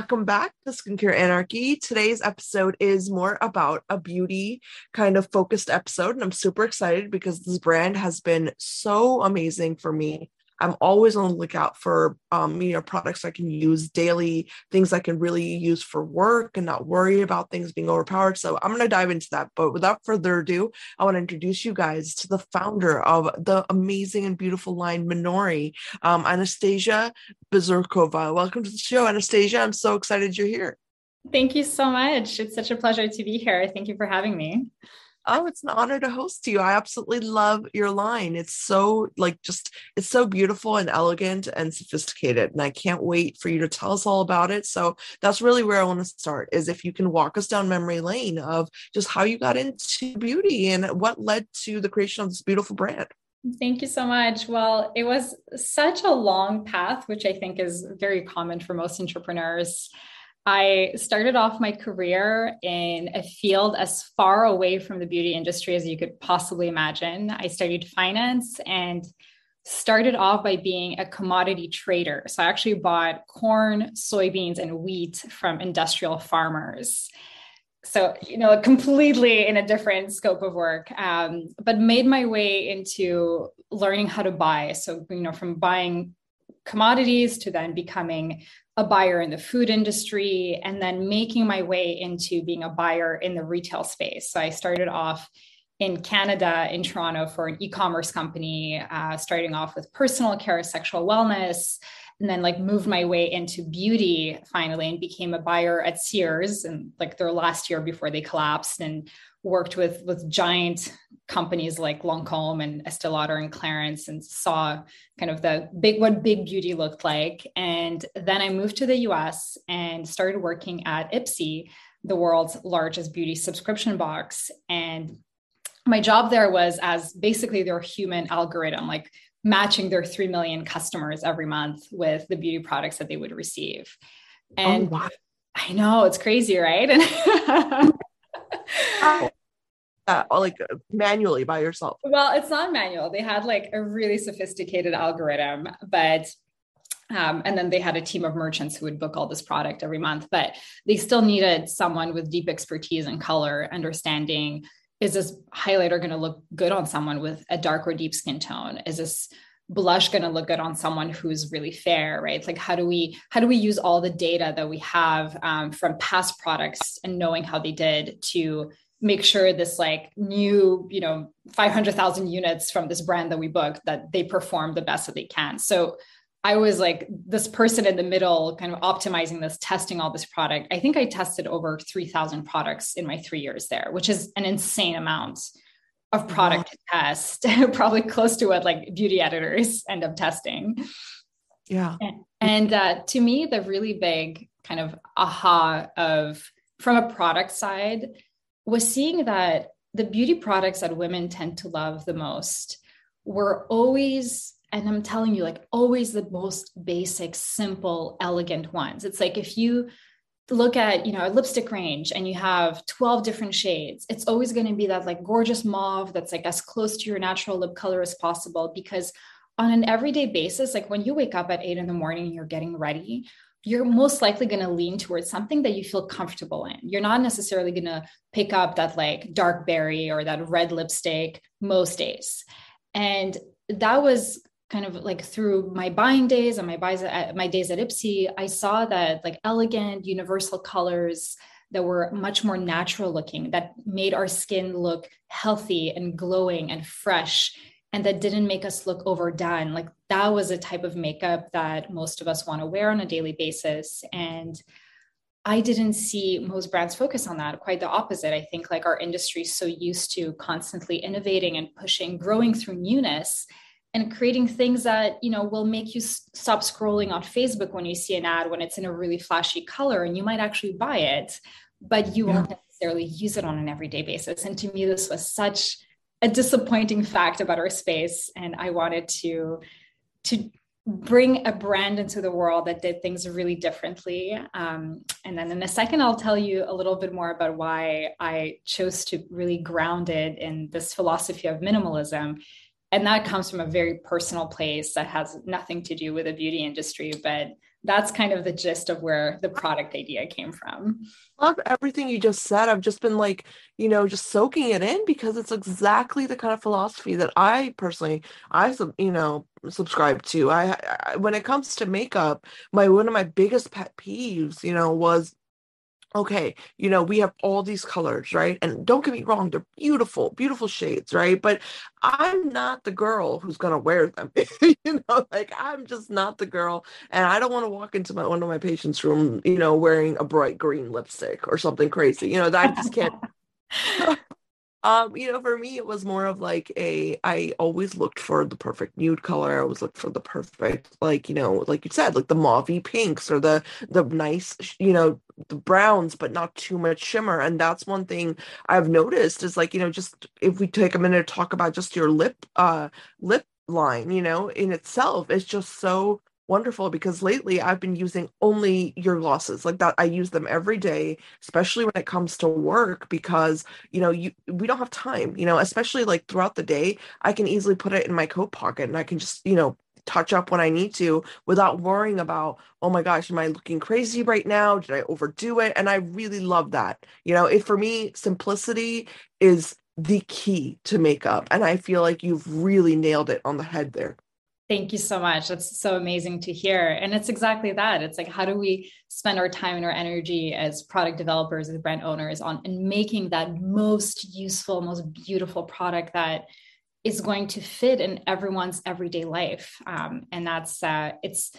Welcome back to Skincare Anarchy. Today's episode is more about a beauty kind of focused episode, and I'm super excited because this brand has been so amazing for me I'm always on the lookout for um, you know products I can use daily, things I can really use for work and not worry about things being overpowered. So I'm going to dive into that. But without further ado, I want to introduce you guys to the founder of the amazing and beautiful line Minori, um, Anastasia Bezrukova. Welcome to the show, Anastasia. I'm so excited you're here. Thank you so much. It's such a pleasure to be here. Thank you for having me. Oh, it's an honor to host you. I absolutely love your line. It's so like just it's so beautiful and elegant and sophisticated. And I can't wait for you to tell us all about it. So that's really where I want to start is if you can walk us down memory lane of just how you got into beauty and what led to the creation of this beautiful brand. Thank you so much. Well, it was such a long path, which I think is very common for most entrepreneurs. I started off my career in a field as far away from the beauty industry as you could possibly imagine. I studied finance and started off by being a commodity trader. So I actually bought corn, soybeans, and wheat from industrial farmers. So, you know, completely in a different scope of work, um, but made my way into learning how to buy. So, you know, from buying commodities to then becoming a buyer in the food industry and then making my way into being a buyer in the retail space. So I started off in Canada, in Toronto, for an e-commerce company, uh, starting off with personal care, sexual wellness, and then like moved my way into beauty finally, and became a buyer at Sears, and like their last year before they collapsed, and worked with with giant companies like Lancome and Estee Lauder and Clarins and saw kind of the big what big beauty looked like. And then I moved to the US and started working at Ipsy, the world's largest beauty subscription box. And my job there was as basically their human algorithm, like matching their 3 million customers every month with the beauty products that they would receive. Oh, and oh, wow. I know it's crazy, right? And uh, like manually by yourself? Well, it's not manual. They had like a really sophisticated algorithm, but um, and then they had a team of merchants who would book all this product every month, but they still needed someone with deep expertise in color, understanding is this highlighter going to look good on someone with a dark or deep skin tone? Is this blush going to look good on someone who's really fair right like how do we how do we use all the data that we have um, from past products and knowing how they did to make sure this like new you know 500000 units from this brand that we booked that they perform the best that they can so i was like this person in the middle kind of optimizing this testing all this product. I think i tested over 3000 products in my three years there which is an insane amount of product wow. to test probably close to what like beauty editors end up testing. Yeah. And, and uh, to me the really big kind of aha of from a product side was seeing that the beauty products that women tend to love the most were always and i'm telling you like always the most basic simple elegant ones it's like if you look at you know a lipstick range and you have 12 different shades it's always going to be that like gorgeous mauve that's like as close to your natural lip color as possible because on an everyday basis like when you wake up at 8 in the morning and you're getting ready you're most likely going to lean towards something that you feel comfortable in. You're not necessarily going to pick up that like dark berry or that red lipstick most days. And that was kind of like through my buying days and my buys at my days at Ipsy, I saw that like elegant universal colors that were much more natural looking, that made our skin look healthy and glowing and fresh, and that didn't make us look overdone. Like that was a type of makeup that most of us want to wear on a daily basis. And I didn't see most brands focus on that. Quite the opposite. I think like our industry is so used to constantly innovating and pushing, growing through newness and creating things that you know will make you stop scrolling on facebook when you see an ad when it's in a really flashy color and you might actually buy it but you yeah. won't necessarily use it on an everyday basis. And to me this was such a disappointing fact about our space and i wanted to to bring a brand into the world that did things really differently. Um, and then in a second i'll tell you a little bit more about why i chose to really ground it in this philosophy of minimalism and that comes from a very personal place that has nothing to do with the beauty industry but that's kind of the gist of where the product idea came from. Love everything you just said. I've just been like you know just soaking it in because it's exactly the kind of philosophy that i personally i you know subscribe to. I, I when it comes to makeup my one of my biggest pet peeves you know was okay, you know, we have all these colors, right? And don't get me wrong, they're beautiful, beautiful shades, right? But I'm not the girl who's going to wear them. you know, like I'm just not the girl. And I don't want to walk into my, one of my patients' room, you know, wearing a bright green lipstick or something crazy. You know, that I just can't. Um, you know, for me, it was more of like a. I always looked for the perfect nude color. I always looked for the perfect, like you know, like you said, like the mauvey pinks or the the nice, you know, the browns, but not too much shimmer. And that's one thing I've noticed is like you know, just if we take a minute to talk about just your lip, uh, lip line, you know, in itself, it's just so wonderful because lately I've been using only your glosses like that. I use them every day, especially when it comes to work because you know you we don't have time. You know, especially like throughout the day, I can easily put it in my coat pocket and I can just you know touch up when I need to without worrying about, oh my gosh, am I looking crazy right now? Did I overdo it? And I really love that. You know, it for me, simplicity is the key to makeup. And I feel like you've really nailed it on the head there. Thank you so much. That's so amazing to hear. And it's exactly that. It's like, how do we spend our time and our energy as product developers, as brand owners on and making that most useful, most beautiful product that is going to fit in everyone's everyday life. Um, and that's, uh, it's,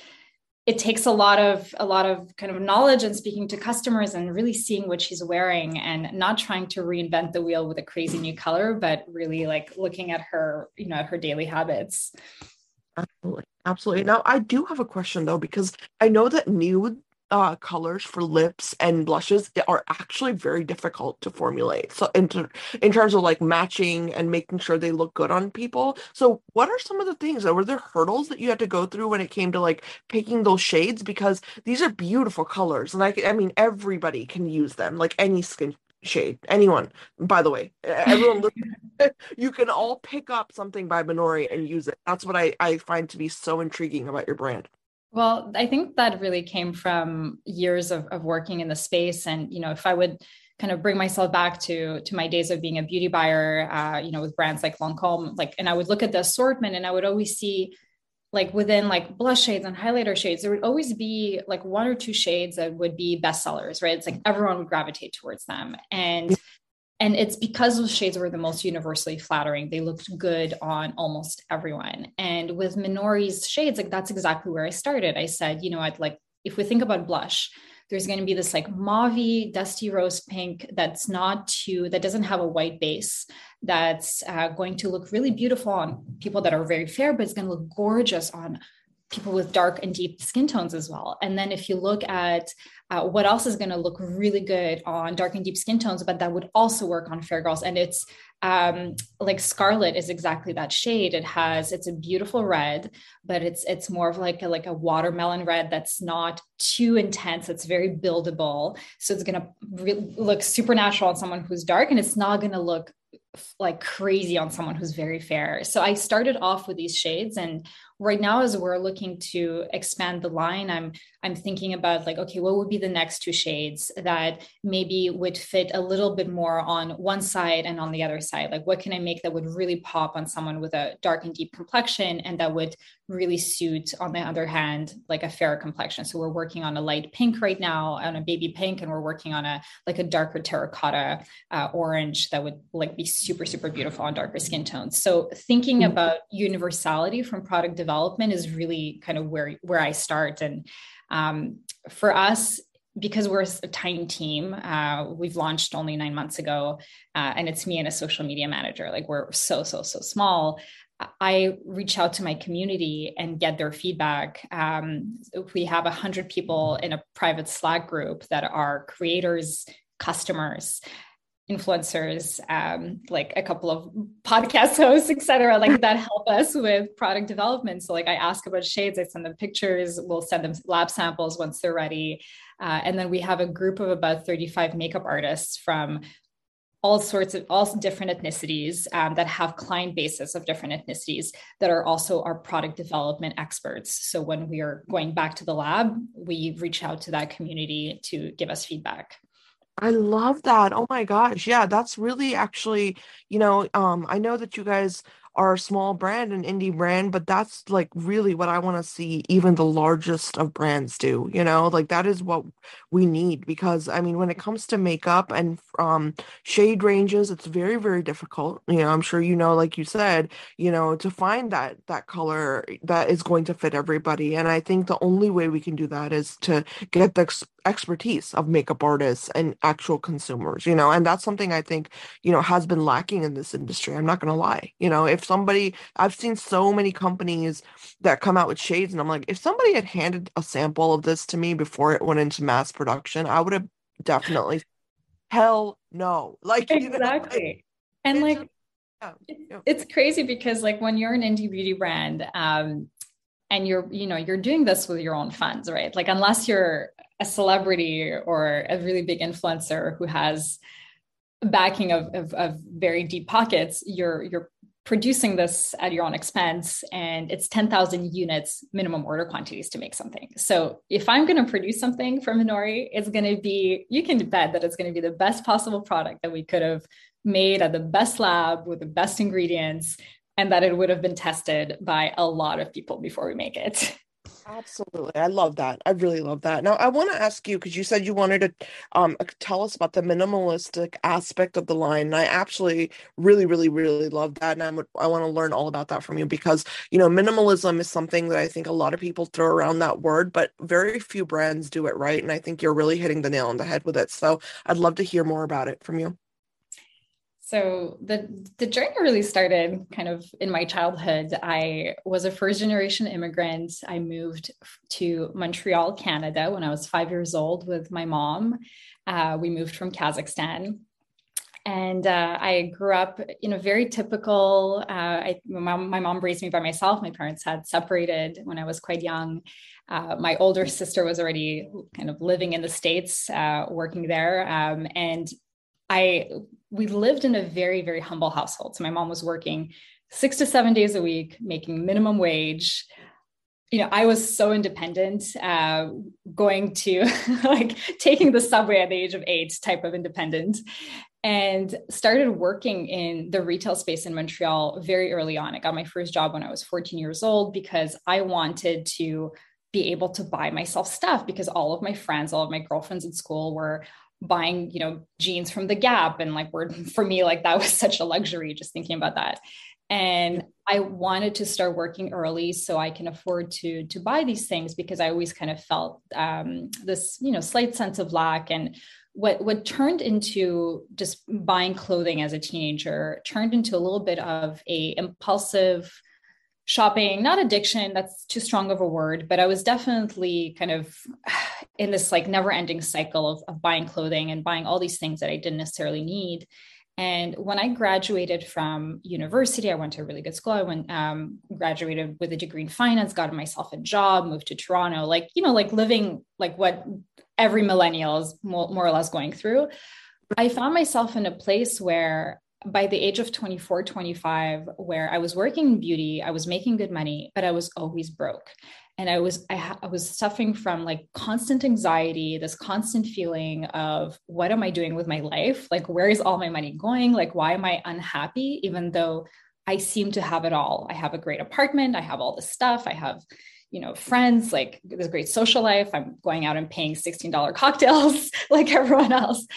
it takes a lot of a lot of kind of knowledge and speaking to customers and really seeing what she's wearing and not trying to reinvent the wheel with a crazy new color but really like looking at her you know her daily habits Absolutely. Absolutely. Now, I do have a question though, because I know that nude uh, colors for lips and blushes are actually very difficult to formulate. So, in, ter- in terms of like matching and making sure they look good on people. So, what are some of the things were there hurdles that you had to go through when it came to like picking those shades? Because these are beautiful colors, and I, I mean, everybody can use them, like any skin shade anyone by the way everyone you can all pick up something by minori and use it that's what i i find to be so intriguing about your brand well i think that really came from years of, of working in the space and you know if i would kind of bring myself back to to my days of being a beauty buyer uh, you know with brands like lancome like and i would look at the assortment and i would always see like within like blush shades and highlighter shades, there would always be like one or two shades that would be bestsellers, right? It's like everyone would gravitate towards them. And and it's because those shades were the most universally flattering. They looked good on almost everyone. And with Minori's shades, like that's exactly where I started. I said, you know, I'd like if we think about blush, there's going to be this like mauve dusty rose pink that's not too that doesn't have a white base that's uh, going to look really beautiful on people that are very fair but it's going to look gorgeous on people with dark and deep skin tones as well. And then if you look at uh, what else is going to look really good on dark and deep skin tones, but that would also work on fair girls, and it's um, like Scarlet is exactly that shade. It has it's a beautiful red, but it's it's more of like a, like a watermelon red that's not too intense. It's very buildable, so it's going to re- look supernatural on someone who's dark, and it's not going to look like crazy on someone who's very fair. So I started off with these shades and right now as we're looking to expand the line i'm i'm thinking about like okay what would be the next two shades that maybe would fit a little bit more on one side and on the other side? Like what can i make that would really pop on someone with a dark and deep complexion and that would really suit on the other hand like a fair complexion? So we're working on a light pink right now on a baby pink and we're working on a like a darker terracotta uh, orange that would like be super super beautiful on darker skin tones. So thinking mm-hmm. about universality from product development development is really kind of where where I start. And um, for us, because we're a tiny team, uh, we've launched only nine months ago, uh, and it's me and a social media manager. Like we're so so so small. I reach out to my community and get their feedback. Um, we have a hundred people in a private Slack group that are creators, customers, influencers, um, like a couple of podcast hosts, etc., like that help us with product development. So, like, I ask about shades, I send them pictures, we'll send them lab samples once they're ready. Uh, and then we have a group of about 35 makeup artists from all sorts of all different ethnicities um, that have client bases of different ethnicities that are also our product development experts so when we are going back to the lab we reach out to that community to give us feedback I love that. Oh my gosh. Yeah, that's really actually, you know, um, I know that you guys are a small brand, an indie brand, but that's like really what I want to see even the largest of brands do, you know, like that is what we need because I mean, when it comes to makeup and um, shade ranges, it's very, very difficult. You know, I'm sure you know, like you said, you know, to find that that color that is going to fit everybody. And I think the only way we can do that is to get the expertise of makeup artists and actual consumers, you know, and that's something I think, you know, has been lacking in this industry. I'm not gonna lie. You know, if if somebody I've seen so many companies that come out with shades and I'm like if somebody had handed a sample of this to me before it went into mass production I would have definitely hell no like exactly you know, like, and like yeah, yeah. it's crazy because like when you're an indie beauty brand um and you're you know you're doing this with your own funds right like unless you're a celebrity or a really big influencer who has backing of, of, of very deep pockets you're you're producing this at your own expense and it's 10,000 units minimum order quantities to make something. So if I'm going to produce something for Minori, it's going to be, you can bet that it's going to be the best possible product that we could have made at the best lab with the best ingredients and that it would have been tested by a lot of people before we make it. Absolutely. I love that. I really love that. Now, I want to ask you because you said you wanted to um, tell us about the minimalistic aspect of the line. And I actually really, really, really love that. And I'm, I want to learn all about that from you because, you know, minimalism is something that I think a lot of people throw around that word, but very few brands do it right. And I think you're really hitting the nail on the head with it. So I'd love to hear more about it from you. So the the journey really started kind of in my childhood. I was a first generation immigrant. I moved to Montreal, Canada, when I was five years old with my mom. Uh, we moved from Kazakhstan, and uh, I grew up in a very typical. Uh, I, my, mom, my mom raised me by myself. My parents had separated when I was quite young. Uh, my older sister was already kind of living in the states, uh, working there, um, and I we lived in a very very humble household. So my mom was working six to seven days a week, making minimum wage. You know, I was so independent, uh, going to like taking the subway at the age of eight, type of independent, and started working in the retail space in Montreal very early on. I got my first job when I was 14 years old because I wanted to be able to buy myself stuff because all of my friends, all of my girlfriends at school were buying you know jeans from the gap. And like we're for me like that was such a luxury just thinking about that. And i wanted to start working early so i can afford to to buy these things because i always kind of felt um, this you know slight sense of lack. And what what turned into just buying clothing as a teenager turned into a little bit of a impulsive shopping not addiction that's too strong of a word but i was definitely kind of in this like never ending cycle of, of buying clothing and buying all these things that i didn't necessarily need. And when i graduated from university i went to a really good school. I went um, graduated with a degree in finance got myself a job moved to toronto like you know like living like what every millennial is more, more or less going through. I found myself in a place where by the age of 24, 25, where I was working in beauty, I was making good money, but I was always broke. And I was I, ha- I was suffering from like constant anxiety, this constant feeling of what am I doing with my life? Like where is all my money going? Like why am I unhappy even though I seem to have it all. I have a great apartment, I have all the stuff, I have you know friends like a great social life. I'm going out and paying $16 cocktails like everyone else.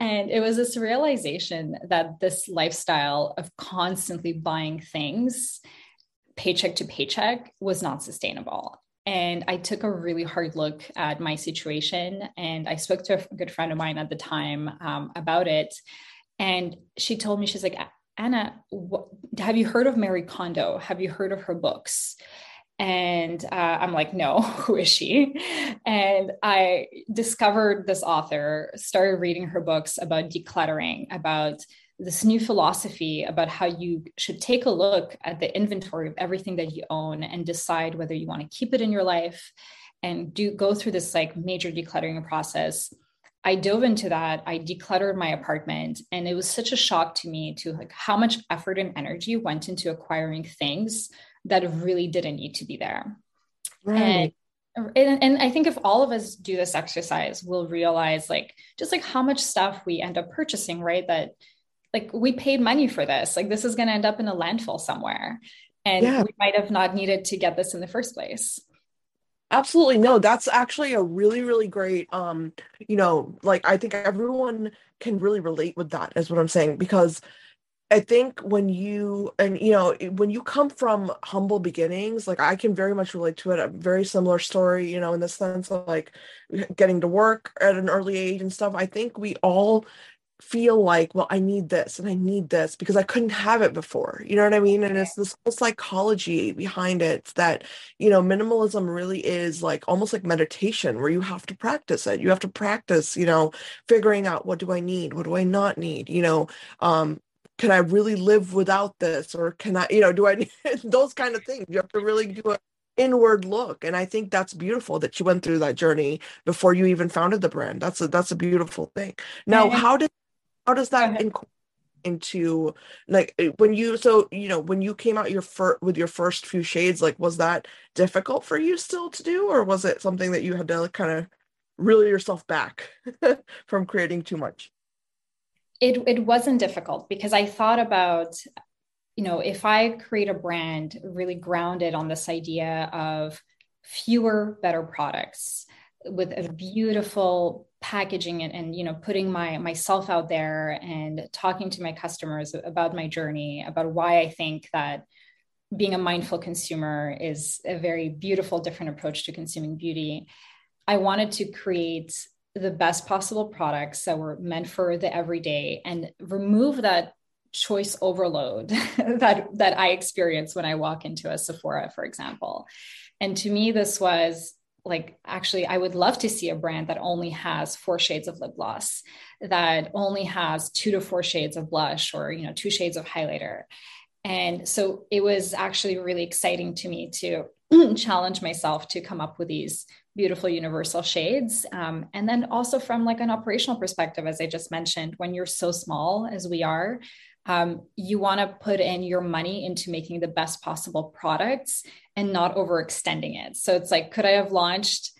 And it was this realization that this lifestyle of constantly buying things paycheck to paycheck was not sustainable. And i took a really hard look at my situation and i spoke to a good friend of mine at the time um, about it. And she told me she's like anna what, have you heard of Marie Kondo? Have you heard of her books and uh, I'm like, no, who is she? And I discovered this author, started reading her books about decluttering, about this new philosophy about how you should take a look at the inventory of everything that you own and decide whether you want to keep it in your life and do go through this like major decluttering process. I dove into that. I decluttered my apartment and it was such a shock to me to like how much effort and energy went into acquiring things that really didn't need to be there. Right. And, and, and I think if all of us do this exercise, we'll realize like just like how much stuff we end up purchasing, right? That like we paid money for this. Like this is going to end up in a landfill somewhere. And yeah. we might have not needed to get this in the first place absolutely no that's actually a really really great um you know like i think everyone can really relate with that is what i'm saying because I think when you and you know when you come from humble beginnings, like I can very much relate to it. A very similar story, you know, in the sense of like getting to work at an early age and stuff. I think we all feel like, well, I need this and I need this because I couldn't have it before. You know what I mean? And it's this whole psychology behind it that, you know, minimalism really is like almost like meditation where you have to practice it. You have to practice, you know, figuring out what do I need? What do I not need? You know, um, can I really live without this? Or can I, you know, do I need those kind of things? You have to really do an inward look. And I think that's beautiful that you went through that journey before you even founded the brand. That's a that's a beautiful thing. Now, how did how does that incorporate into like eh, when you so you know when you came out your first with your first few shades like was that difficult for you still to do or was it something that you had to like, kind of reel yourself back from creating too much it it wasn't difficult because I thought about you know if I create a brand really grounded on this idea of fewer better products with a beautiful packaging and, and you know putting my myself out there and talking to my customers about my journey about why I think that being a mindful consumer is a very beautiful different approach to consuming beauty. I wanted to create the best possible products that were meant for the everyday and remove that choice overload that that I experience when I walk into a Sephora, for example. And to me, this was like actually I would love to see a brand that only has four shades of lip gloss, that only has two to four shades of blush or you know two shades of highlighter. And so it was actually really exciting to me to challenge myself to come up with these beautiful universal shades. Um, and then also from like an operational perspective, as I just mentioned, when you're so small as we are, um, you want to put in your money into making the best possible products and not overextending it. So it's like, could I have launched,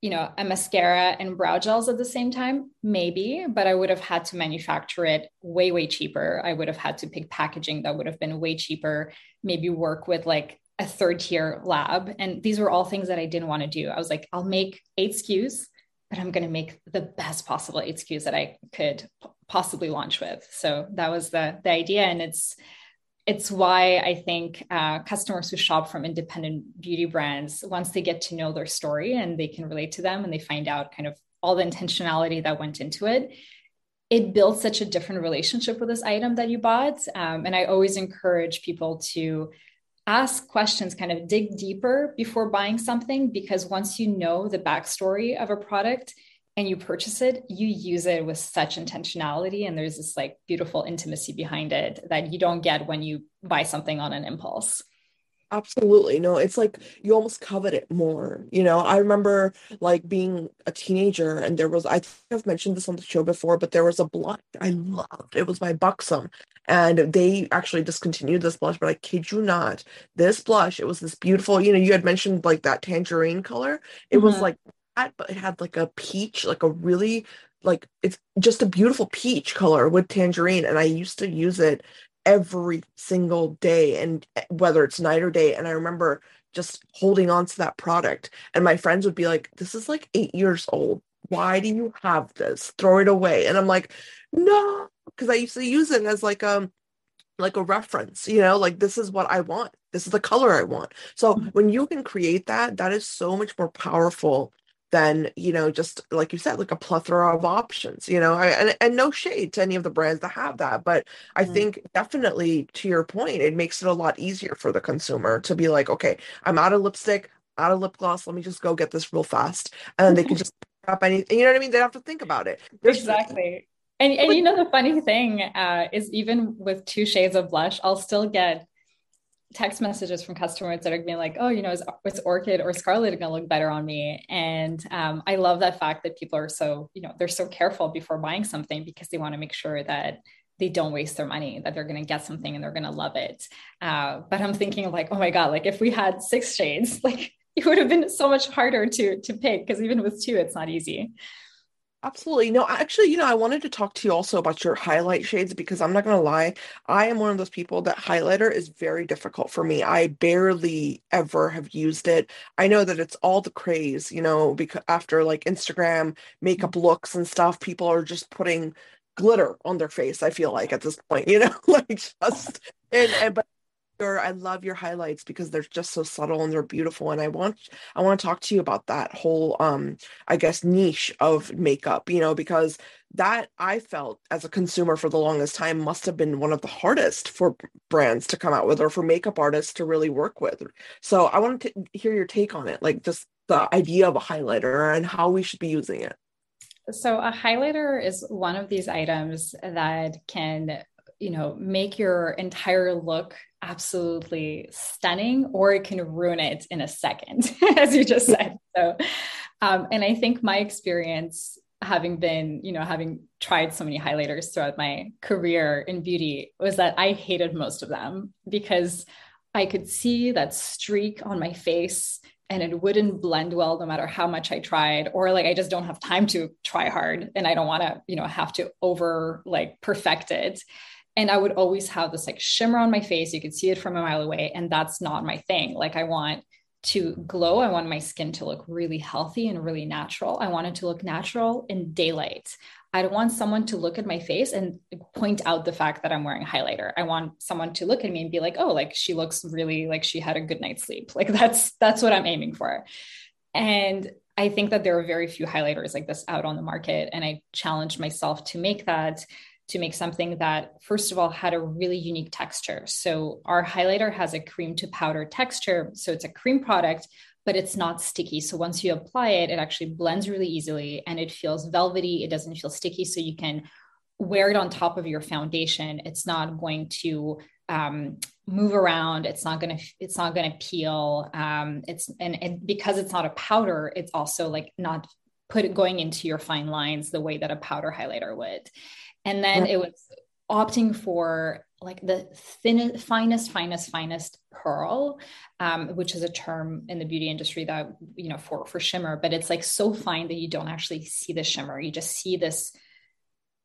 you know, a mascara and brow gels at the same time? Maybe, but I would have had to manufacture it way, way cheaper. I would have had to pick packaging that would have been way cheaper, maybe work with like a third tier lab. And these were all things that I didn't want to do. I was like, I'll make eight SKUs, but I'm going to make the best possible eight SKUs that I could possibly launch with. So that was the, the idea. And it's, it's why I think uh, customers who shop from independent beauty brands, once they get to know their story and they can relate to them and they find out kind of all the intentionality that went into it, it builds such a different relationship with this item that you bought. Um, and I always encourage people to ask questions, kind of dig deeper before buying something, because once you know the backstory of a product and you purchase it, you use it with such intentionality. And there's this like beautiful intimacy behind it that you don't get when you buy something on an impulse. Absolutely. No, it's like you almost covet it more. You know, I remember like being a teenager and there was, I think I've mentioned this on the show before, but there was a blush I loved. It was by Buxom. And they actually discontinued this blush, but I kid you not, this blush, it was this beautiful, you know, you had mentioned like that tangerine color. It mm-hmm. was like that, but it had like a peach, like a really like it's just a beautiful peach color with tangerine. And I used to use it every single day and eh, whether it's night or day. And i remember just holding on to that product and my friends would be like this is like eight years old. Why do you have this? Throw it away. And i'm like no because i used to use it as like a um, like a reference you know like this is what i want. This is the color i want. So mm-hmm. when you can create that that is so much more powerful than you know just like you said like a plethora of options you know and, and no shade to any of the brands that have that but i mm. think definitely to your point it makes it a lot easier for the consumer to be like okay i'm out of lipstick out of lip gloss let me just go get this real fast and then they can just up anything you know what i mean? They don't have to think about it. There's, exactly. And, and you know the funny thing uh, is even with two shades of blush i'll still get text messages from customers that are being like, oh, you know, is, is Orchid or Scarlet going to look better on me? And um, I love that fact that people are so, you know, they're so careful before buying something because they want to make sure that they don't waste their money, that they're going to get something and they're going to love it. Uh, but I'm thinking like, oh my God, like if we had six shades, like it would have been so much harder to to pick because even with two, it's not easy. Absolutely. No, actually, you know, I wanted to talk to you also about your highlight shades because I'm not going to lie. I am one of those people that highlighter is very difficult for me. I barely ever have used it. I know that it's all the craze, you know, because after like Instagram makeup mm-hmm. looks and stuff, people are just putting glitter on their face. I feel like at this point, you know, like just and, and but your I love your highlights because they're just so subtle and they're beautiful. And I want I want to talk to you about that whole um I guess niche of makeup, you know, because that I felt as a consumer for the longest time must have been one of the hardest for brands to come out with or for makeup artists to really work with. So I wanted to hear your take on it, like just the idea of a highlighter and how we should be using it. So a highlighter is one of these items that can you know make your entire look absolutely stunning or it can ruin it in a second as you just said. So um, and i think my experience having been you know having tried so many highlighters throughout my career in beauty was that i hated most of them because i could see that streak on my face and it wouldn't blend well no matter how much I tried or like I just don't have time to try hard and I don't want to you know have to over like perfect it and I would always have this like shimmer on my face. You could see it from a mile away. And that's not my thing. Like I want to glow. I want my skin to look really healthy and really natural. I want it to look natural in daylight. I don't want someone to look at my face and point out the fact that I'm wearing highlighter. I want someone to look at me and be like, "Oh, like she looks really like she had a good night's sleep." Like that's that's what I'm aiming for. And I think that there are very few highlighters like this out on the market and I challenged myself to make that to make something that, first of all, had a really unique texture. So our highlighter has a cream to powder texture. So it's a cream product, but it's not sticky. So once you apply it, it actually blends really easily and it feels velvety. It doesn't feel sticky. So you can wear it on top of your foundation. It's not going to um, move around. It's not going to, it's not going to peel. Um, it's, and, and because it's not a powder, it's also like not put going into your fine lines the way that a powder highlighter would. And then it was opting for like the thinnest, finest, finest, finest pearl, um, which is a term in the beauty industry that, you know, for, for shimmer, but it's like so fine that you don't actually see the shimmer. You just see this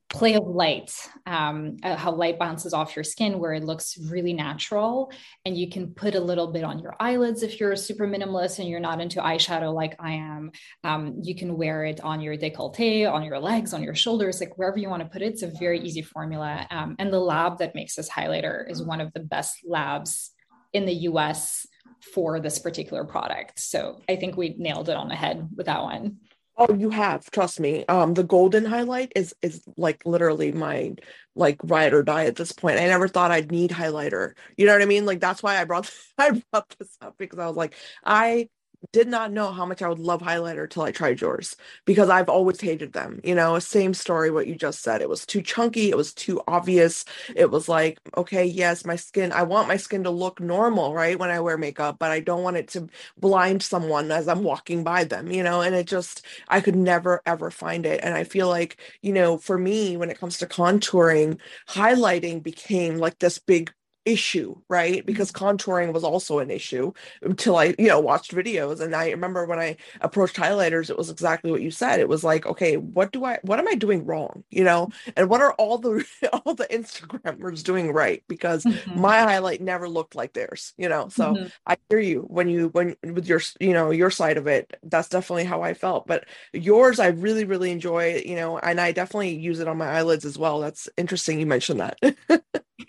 play of light, um, uh, how light bounces off your skin, where it looks really natural. And you can put a little bit on your eyelids if you're super minimalist and you're not into eyeshadow like I am. Um, you can wear it on your décolleté, on your legs, on your shoulders, like wherever you want to put it. It's a very easy formula. Um, and the lab that makes this highlighter is one of the best labs in the US for this particular product. So I think we nailed it on the head with that one. Oh, you have, trust me. Um, the golden highlight is is like literally my like ride or die at this point. I never thought I'd need highlighter. You know what I mean? Like that's why I brought I brought this up because I was like, I did not know how much I would love highlighter till I tried yours because I've always hated them. You know, same story what you just said. It was too chunky, it was too obvious. It was like, okay, yes, my skin, I want my skin to look normal, right? When I wear makeup, but I don't want it to blind someone as I'm walking by them, you know, and it just I could never ever find it. And I feel like, you know, for me when it comes to contouring, highlighting became like this big issue, right? Because mm-hmm. contouring was also an issue until I, you know, watched videos. And I remember when I approached highlighters, it was exactly what you said. It was like, okay, what do I, what am I doing wrong? You know, and what are all the, all the Instagrammers doing right? Because mm-hmm. my highlight never looked like theirs, you know? So mm-hmm. I hear you when you, when with your, you know, your side of it, that's definitely how I felt. But yours, I really, really enjoy, you know, and I definitely use it on my eyelids as well. That's interesting. You mentioned that.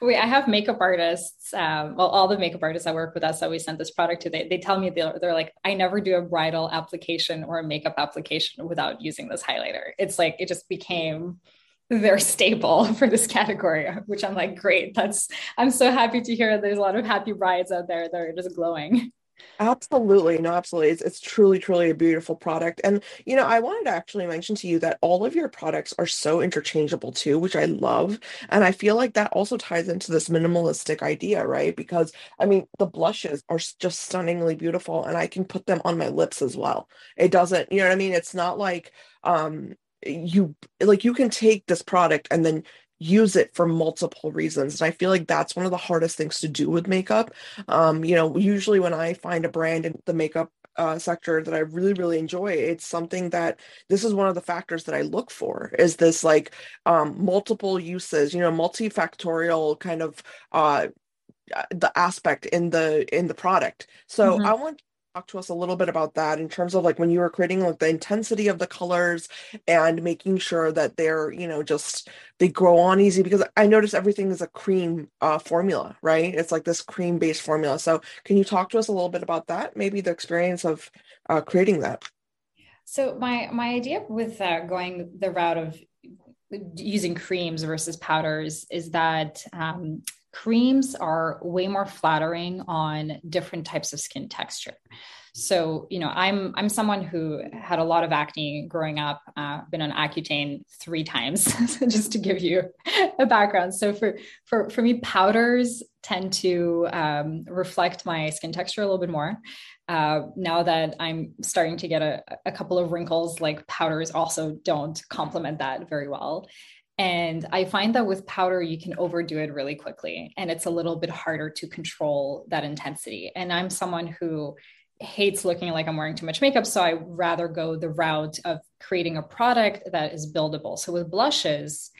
we, I have makeup artists. Um, well, all the makeup artists I work with us that we sent this product to, they, they tell me they're, they're like, I never do a bridal application or a makeup application without using this highlighter. It's like it just became their staple for this category, which I'm like, great. That's I'm so happy to hear there's a lot of happy brides out there that are just glowing. Absolutely. No, absolutely. It's, it's truly, truly a beautiful product. And, you know, I wanted to actually mention to you that all of your products are so interchangeable too, which I love. And I feel like that also ties into this minimalistic idea, right? Because, I mean, the blushes are just stunningly beautiful and I can put them on my lips as well. It doesn't, you know what I mean? It's not like, um, you like you can take this product and then use it for multiple reasons. And I feel like that's one of the hardest things to do with makeup. Um, you know, usually when I find a brand in the makeup uh, sector that I really, really enjoy, it's something that this is one of the factors that I look for is this like um, multiple uses, you know, multifactorial kind of uh, the aspect in the in the product so mm-hmm. i want talk to us a little bit about that in terms of like when you were creating like the intensity of the colors and making sure that they're you know just they grow on easy because i notice everything is a cream uh, formula right? It's like this cream based formula. So can you talk to us a little bit about that? Maybe the experience of uh, creating that. So my my idea with uh, going the route of using creams versus powders is that um, creams are way more flattering on different types of skin texture. So you know i'm i'm someone who had a lot of acne growing up uh, been on accutane three times just to give you a background. So for for for me powders tend to um, reflect my skin texture a little bit more. Uh, now that i'm starting to get a, a couple of wrinkles like powders also don't complement that very well and I find that with powder, you can overdo it really quickly. And it's a little bit harder to control that intensity. And I'm someone who hates looking like I'm wearing too much makeup. So I rather go the route of creating a product that is buildable. So with blushes,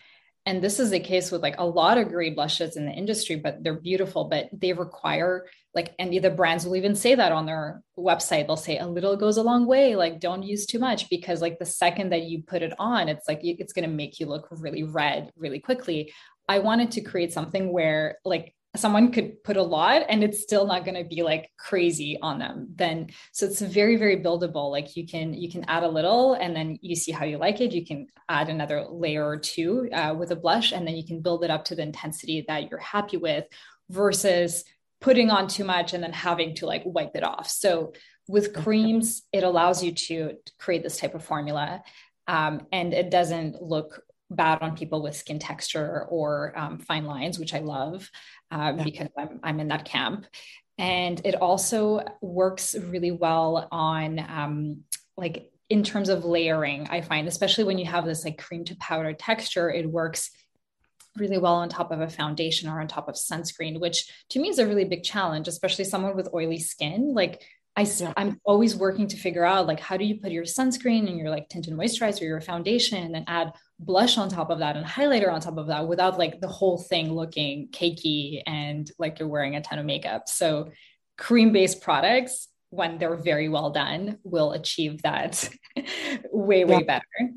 and this is the case with like a lot of great blushes in the industry but they're beautiful but they require like and the brands will even say that on their website. They'll say a little goes a long way like don't use too much because like the second that you put it on it's like it's going to make you look really red really quickly. I wanted to create something where like someone could put a lot and it's still not going to be like crazy on them then so it's very very buildable. Like you can you can add a little and then you see how you like it. You can add another layer or two uh, with a blush and then you can build it up to the intensity that you're happy with versus putting on too much and then having to like wipe it off. So with creams it allows you to create this type of formula um, and it doesn't look bad on people with skin texture or um, fine lines, which I love um, yeah. because I'm, I'm in that camp. And it also works really well on um, like in terms of layering, I find, especially when you have this like cream to powder texture, it works really well on top of a foundation or on top of sunscreen, which to me is a really big challenge, especially someone with oily skin. Like I, I'm always working to figure out like how do you put your sunscreen and your like tinted moisturizer, your foundation, and add blush on top of that and highlighter on top of that without like the whole thing looking cakey and like you're wearing a ton of makeup. So cream based products, when they're very well done, will achieve that way, way yeah. better.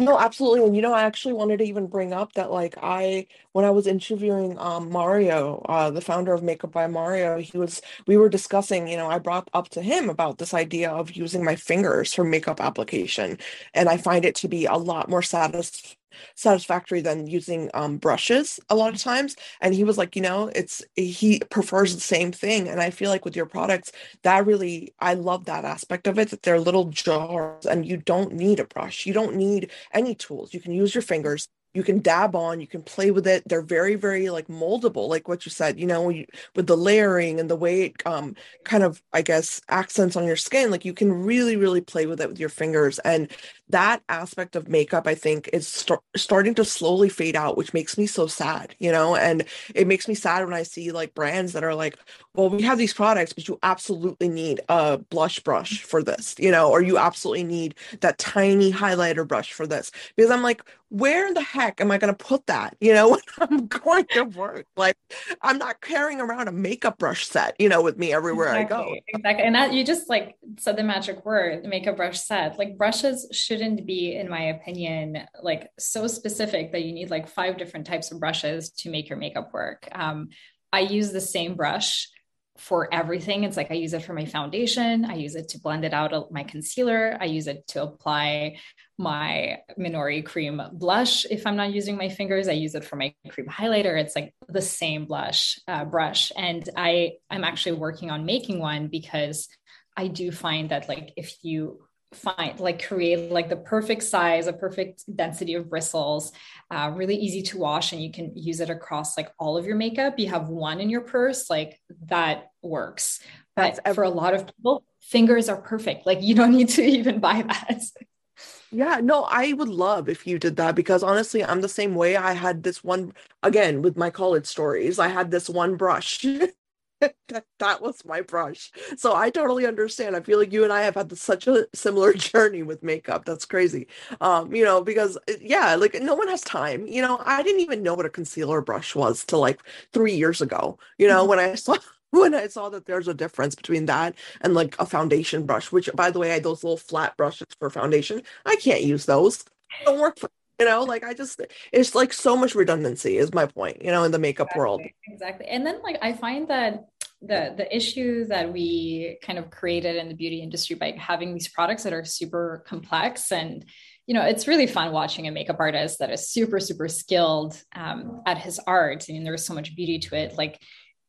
No, absolutely. And you know, I actually wanted to even bring up that like I when I was interviewing um Mario, uh the founder of Makeup by Mario, he was we were discussing, you know, I brought up to him about this idea of using my fingers for makeup application. And I find it to be a lot more satis satisfactory than using um, brushes a lot of times. And he was like, you know, it's he prefers the same thing. And I feel like with your products, that really I love that aspect of it that they're little jars and you don't need a brush. You don't need any tools. You can use your fingers you can dab on you can play with it they're very very like moldable like what you said you know you, with the layering and the way it um kind of i guess accents on your skin like you can really really play with it with your fingers and that aspect of makeup i think is st- starting to slowly fade out which makes me so sad you know and it makes me sad when i see like brands that are like well we have these products but you absolutely need a blush brush for this you know or you absolutely need that tiny highlighter brush for this because i'm like where in the heck am I going to put that? You know, when I'm going to work, like I'm not carrying around a makeup brush set, you know, with me everywhere exactly, I go. Exactly. And that you just like said the magic word, makeup brush set. Like brushes shouldn't be, in my opinion, like so specific that you need like five different types of brushes to make your makeup work. Um, I use the same brush for everything. It's like I use it for my foundation, I use it to blend it out my concealer, I use it to apply my Minori cream blush. If I'm not using my fingers, I use it for my cream highlighter. It's like the same blush uh, brush. And I I'm actually working on making one because I do find that like if you find like create like the perfect size a perfect density of bristles uh, really easy to wash and you can use it across like all of your makeup you have one in your purse like that works but for a lot of people fingers are perfect like you don't need to even buy that yeah, no, I would love if you did that because honestly, I'm the same way. I had this one again with my college stories. I had this one brush. that, that was my brush. So I totally understand. I feel like you and I have had such a similar journey with makeup. That's crazy. Um, you know, because uh, yeah, like no one has time. You know, I didn't even know what a concealer brush was till like 3 years ago. You know, mm-hmm. when I saw when I saw that there's a difference between that and like a foundation brush, which by the way, I those little flat brushes for foundation. I can't use those. They don't work for you know, like I just it's like so much redundancy is my point, you know, in the makeup exactly, world. Exactly. And then like I find that the the issue that we kind of created in the beauty industry by having these products that are super complex and you know it's really fun watching a makeup artist that is super super skilled um, at his art I and mean, there's so much beauty to it like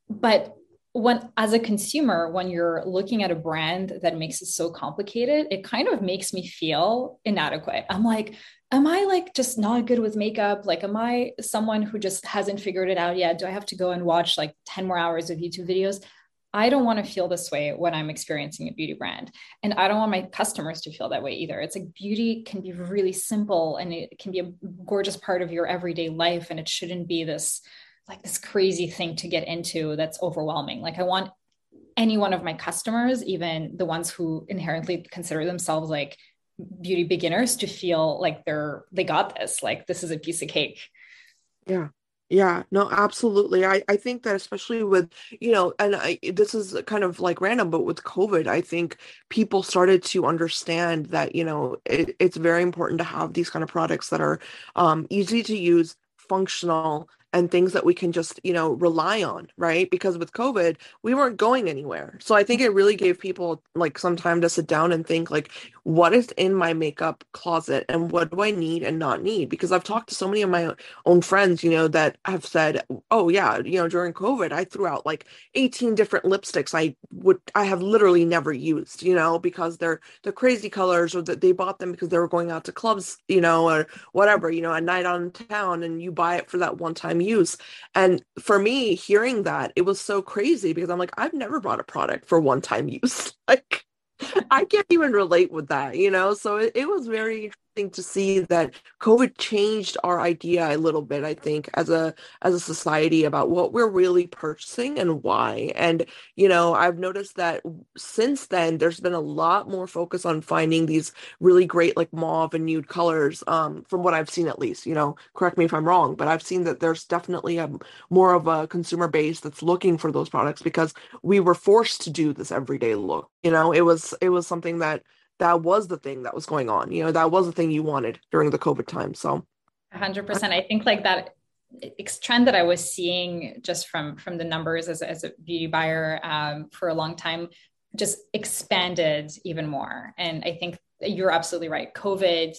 but when as a consumer when you're looking at a brand that makes it so complicated it kind of makes me feel inadequate. I'm like am i like just not good with makeup? Like am i someone who just hasn't figured it out yet? Do i have to go and watch like 10 more hours of youtube videos? I don't want to feel this way when i'm experiencing a beauty brand. And i don't want my customers to feel that way either. It's like beauty can be really simple and it can be a gorgeous part of your everyday life and it shouldn't be this like this crazy thing to get into that's overwhelming. Like I want any one of my customers, even the ones who inherently consider themselves like beauty beginners to feel like they're they got this, like this is a piece of cake. Yeah. Yeah, no, absolutely. I, I think that especially with, you know, and I this is kind of like random, but with COVID, I think people started to understand that, you know, it, it's very important to have these kind of products that are um, easy to use, functional, and things that we can just you know rely on right? Because with covid we weren't going anywhere. So i think it really gave people like some time to sit down and think like what is in my makeup closet and what do i need and not need because i've talked to so many of my own friends you know that have said oh yeah you know during covid i threw out like 18 different lipsticks i would i have literally never used you know because they're the crazy colors or that they bought them because they were going out to clubs you know or whatever you know a night on town and you buy it for that one time use. And for me, hearing that, it was so crazy because I'm like, I've never bought a product for one time use. like, I can't even relate with that, you know? So it, it was very interesting to see that COVID changed our idea a little bit, I think, as a as a society about what we're really purchasing and why. And, you know, I've noticed that since then there's been a lot more focus on finding these really great like mauve and nude colors, um, from what I've seen at least, you know, correct me if I'm wrong, but I've seen that there's definitely a more of a consumer base that's looking for those products because we were forced to do this everyday look. You know, it was it was something that that was the thing that was going on. You know, that was the thing you wanted during the COVID time. So 100%. I think like that trend that I was seeing just from from the numbers as, as a beauty buyer um, for a long time just expanded even more. And I think you're absolutely right. COVID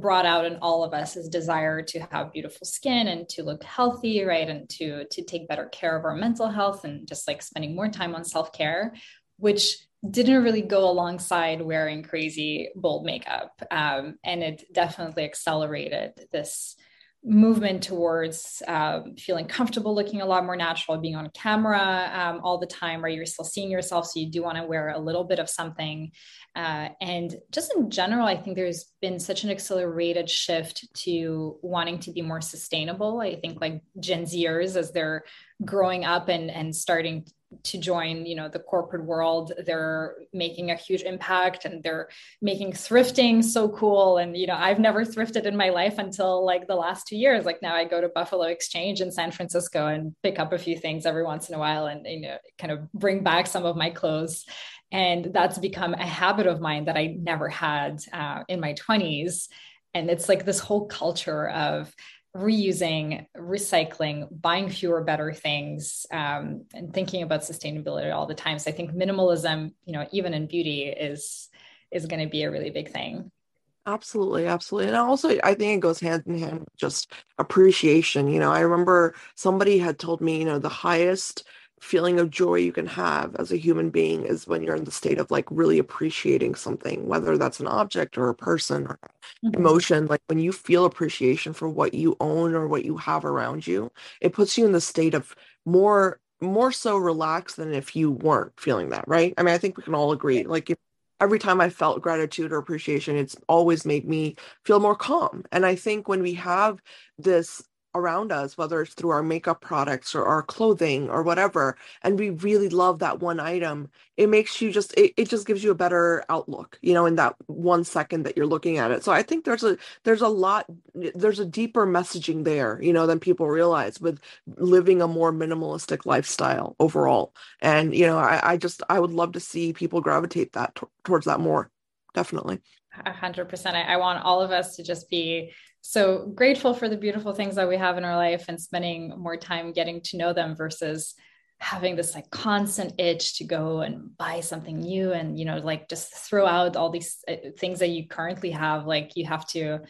brought out in all of us is desire to have beautiful skin and to look healthy right and to to take better care of our mental health and just like spending more time on self-care which didn't really go alongside wearing crazy bold makeup um, and it definitely accelerated this movement towards um, feeling comfortable looking a lot more natural being on camera um, all the time where you're still seeing yourself so you do want to wear a little bit of something. Uh, and just in general i think there's been such an accelerated shift to wanting to be more sustainable. I think like gen zers as they're growing up and and starting to join you know the corporate world. They're making a huge impact and they're making thrifting so cool. And you know i've never thrifted in my life until like the last two years. Like now i go to buffalo exchange in san francisco and pick up a few things every once in a while and you know kind of bring back some of my clothes. And that's become a habit of mine that i never had uh, in my 20s and it's like this whole culture of reusing, recycling, buying fewer, better things, um, and thinking about sustainability all the time. So I think minimalism, you know, even in beauty, is is going to be a really big thing. Absolutely, absolutely. And also I think it goes hand in hand with just appreciation. You know, I remember somebody had told me, you know, the highest feeling of joy you can have as a human being is when you're in the state of like really appreciating something, whether that's an object or a person or mm-hmm. emotion. Like when you feel appreciation for what you own or what you have around you, it puts you in the state of more more so relaxed than if you weren't feeling that, right? I mean, I think we can all agree. Like if every time I felt gratitude or appreciation, it's always made me feel more calm. And I think when we have this around us, whether it's through our makeup products or our clothing or whatever, and we really love that one item, it makes you just it, it just gives you a better outlook, you know, in that one second that you're looking at it. So I think there's a there's a lot there's a deeper messaging there, you know, than people realize with living a more minimalistic lifestyle overall. And you know, I, I just I would love to see people gravitate that t- towards that more. Definitely. A hundred percent. I want all of us to just be so grateful for the beautiful things that we have in our life and spending more time getting to know them versus having this like constant itch to go and buy something new and you know like just throw out all these uh, things that you currently have. Like you have to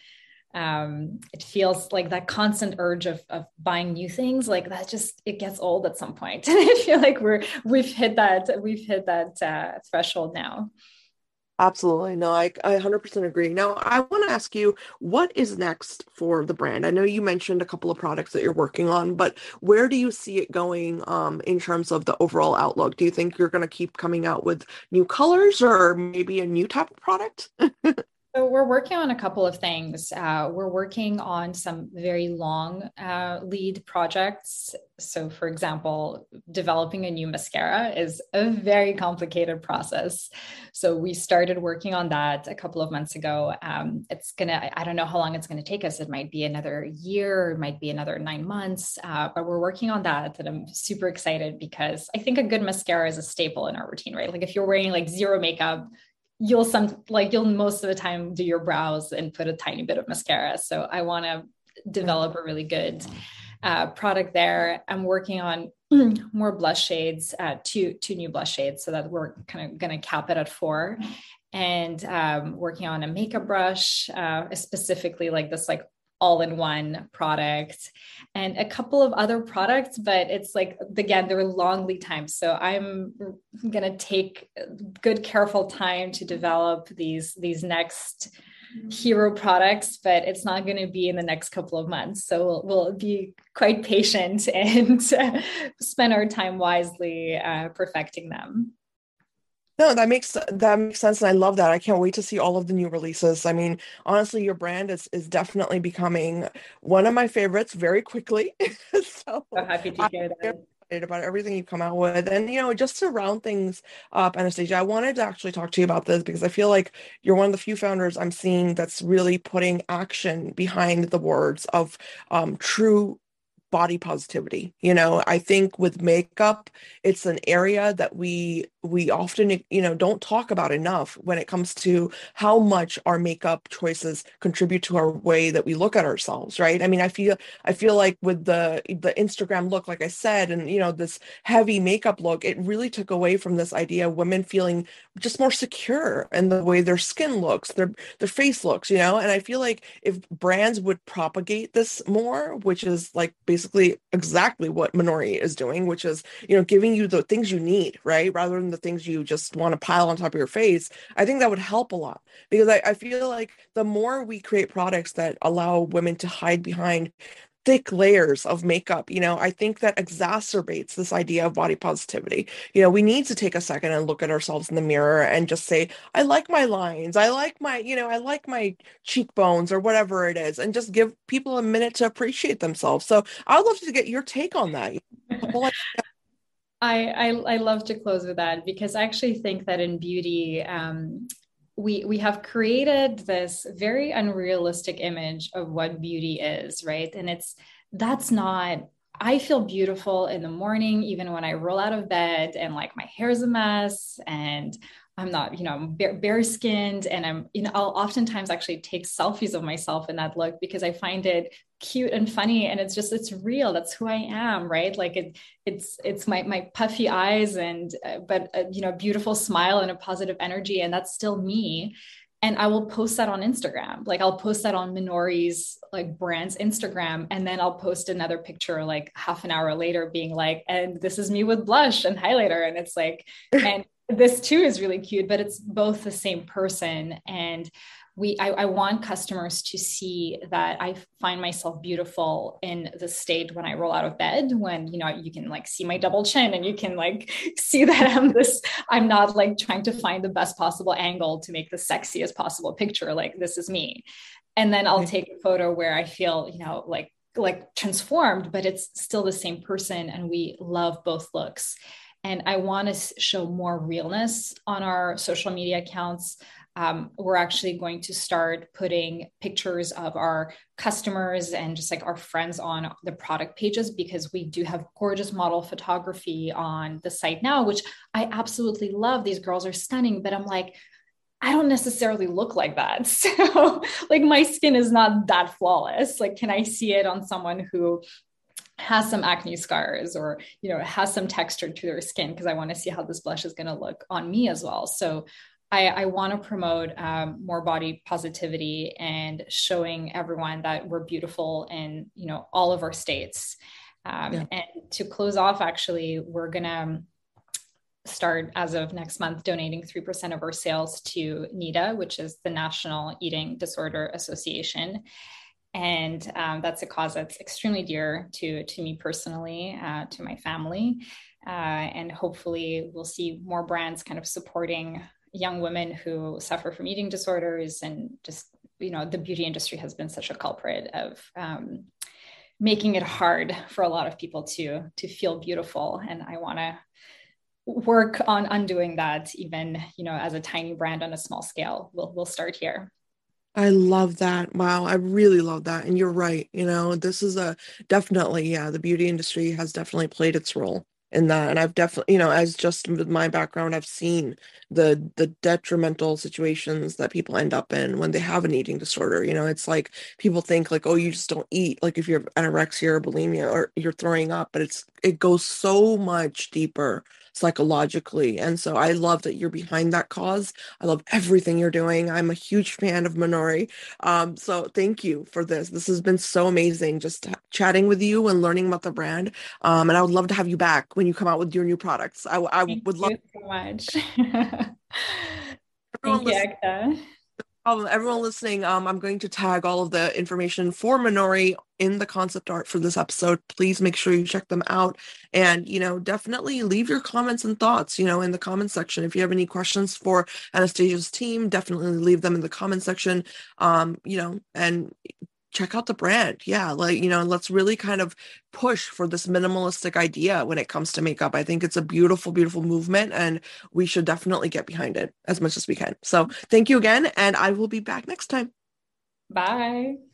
um it feels like that constant urge of of buying new things like that just it gets old at some point. And i feel like we're we've hit that we've hit that uh, threshold now Absolutely. No, I, I 100% agree. Now, I want to ask you what is next for the brand? I know you mentioned a couple of products that you're working on, but where do you see it going um, in terms of the overall outlook? Do you think you're going to keep coming out with new colors or maybe a new type of product? So we're working on a couple of things. Uh, we're working on some very long uh, lead projects. So, for example, developing a new mascara is a very complicated process. So we started working on that a couple of months ago. Um, it's gonna, I don't know how long it's gonna take us. It might be another year, it might be another nine months, uh, but we're working on that. And I'm super excited because I think a good mascara is a staple in our routine, right? Like if you're wearing like zero makeup, you'll some like you'll most of the time do your brows and put a tiny bit of mascara. So I want to develop a really good uh, product there. I'm working on more blush shades, uh, two two new blush shades, so that we're kind of going to cap it at four. And um, working on a makeup brush, uh, specifically like this like all-in-one product and a couple of other products but it's like again there are long lead times. So i'm going to take good careful time to develop these these next hero products but it's not going to be in the next couple of months. So we'll, we'll be quite patient and spend our time wisely uh, perfecting them no, that makes that makes sense, and I love that. I can't wait to see all of the new releases. I mean, honestly, your brand is is definitely becoming one of my favorites very quickly. so, so happy to hear that about everything you come out with. And, you know, just to round things up, Anastasia, I wanted to actually talk to you about this because I feel like you're one of the few founders I'm seeing that's really putting action behind the words of um, true body positivity you know i think with makeup it's an area that we we often you know don't talk about enough when it comes to how much our makeup choices contribute to our way that we look at ourselves right? I mean i feel i feel like with the the instagram look like i said and you know this heavy makeup look it really took away from this idea of women feeling just more secure in the way their skin looks their their face looks you know? And i feel like if brands would propagate this more which is like basically exactly what minori is doing which is you know giving you the things you need right? Rather than the things you just want to pile on top of your face i think that would help a lot. Because I, I feel like the more we create products that allow women to hide behind thick layers of makeup you know i think that exacerbates this idea of body positivity. You know we need to take a second and look at ourselves in the mirror and just say i like my lines. I like my you know i like my cheekbones or whatever it is and just give people a minute to appreciate themselves. So i would love to get your take on that I, I, I love to close with that because I actually think that in beauty, um, we we have created this very unrealistic image of what beauty is right? And it's that's not I feel beautiful in the morning, even when I roll out of bed and like my hair's a mess and I'm not, you know, bare, bare skinned. And I'm, you know, I'll oftentimes actually take selfies of myself in that look because I find it cute and funny. And it's just, it's real. That's who I am. Right. Like it, it's, it's my, my puffy eyes and, uh, but, uh, you know, beautiful smile and a positive energy. And that's still me and I will post that on Instagram. Like I'll post that on Minori's like brand's Instagram, and then I'll post another picture like half an hour later, being like, "And this is me with blush and highlighter," and it's like, and this too is really cute, but it's both the same person, and we I, I, want customers to see that i find myself beautiful in the state when i roll out of bed when you know you can like see my double chin and you can like see that i'm this i'm not like trying to find the best possible angle to make the sexiest possible picture like this is me. And then i'll mm-hmm. take a photo where i feel you know like like transformed but it's still the same person and we love both looks and i want to show more realness on our social media accounts um, we're actually going to start putting pictures of our customers and just like our friends on the product pages because we do have gorgeous model photography on the site now, which I absolutely love. These girls are stunning, but I'm like, I don't necessarily look like that. So, like, my skin is not that flawless. Like, can I see it on someone who has some acne scars or you know has some texture to their skin because i want to see how this blush is going to look on me as well so I, I want to promote um, more body positivity and showing everyone that we're beautiful in you know all of our states. Um, yeah. And to close off, actually, we're gonna start as of next month donating 3% of our sales to NEDA, which is the National Eating Disorder Association. And um, that's a cause that's extremely dear to, to me personally, uh, to my family. Uh, and hopefully, we'll see more brands kind of supporting young women who suffer from eating disorders and just you know the beauty industry has been such a culprit of um, making it hard for a lot of people to to feel beautiful. And i want to work on undoing that even you know as a tiny brand on a small scale. We'll we'll start here I love that. Wow, I really love that. And you're right. You know, this is a definitely, yeah, the beauty industry has definitely played its role in that and i've definitely you know as just with my background i've seen the the detrimental situations that people end up in when they have an eating disorder you know it's like people think like oh you just don't eat like if you're anorexia or bulimia or you're throwing up but it's it goes so much deeper psychologically. And so I love that you're behind that cause. I love everything you're doing. I'm a huge fan of Minori. Um, so thank you for this. This has been so amazing just chatting with you and learning about the brand. Um, and I would love to have you back when you come out with your new products. I, I would love so much. Thank you, problem. Everyone listening, um, I'm going to tag all of the information for Minori in the concept art for this episode. Please make sure you check them out. And, you know, definitely leave your comments and thoughts, you know, in the comment section. If you have any questions for Anastasia's team, definitely leave them in the comment section. Um, you know, and check out the brand. Yeah, like, you know, let's really kind of push for this minimalistic idea when it comes to makeup. I think it's a beautiful, beautiful movement and we should definitely get behind it as much as we can. So thank you again. And I will be back next time. Bye.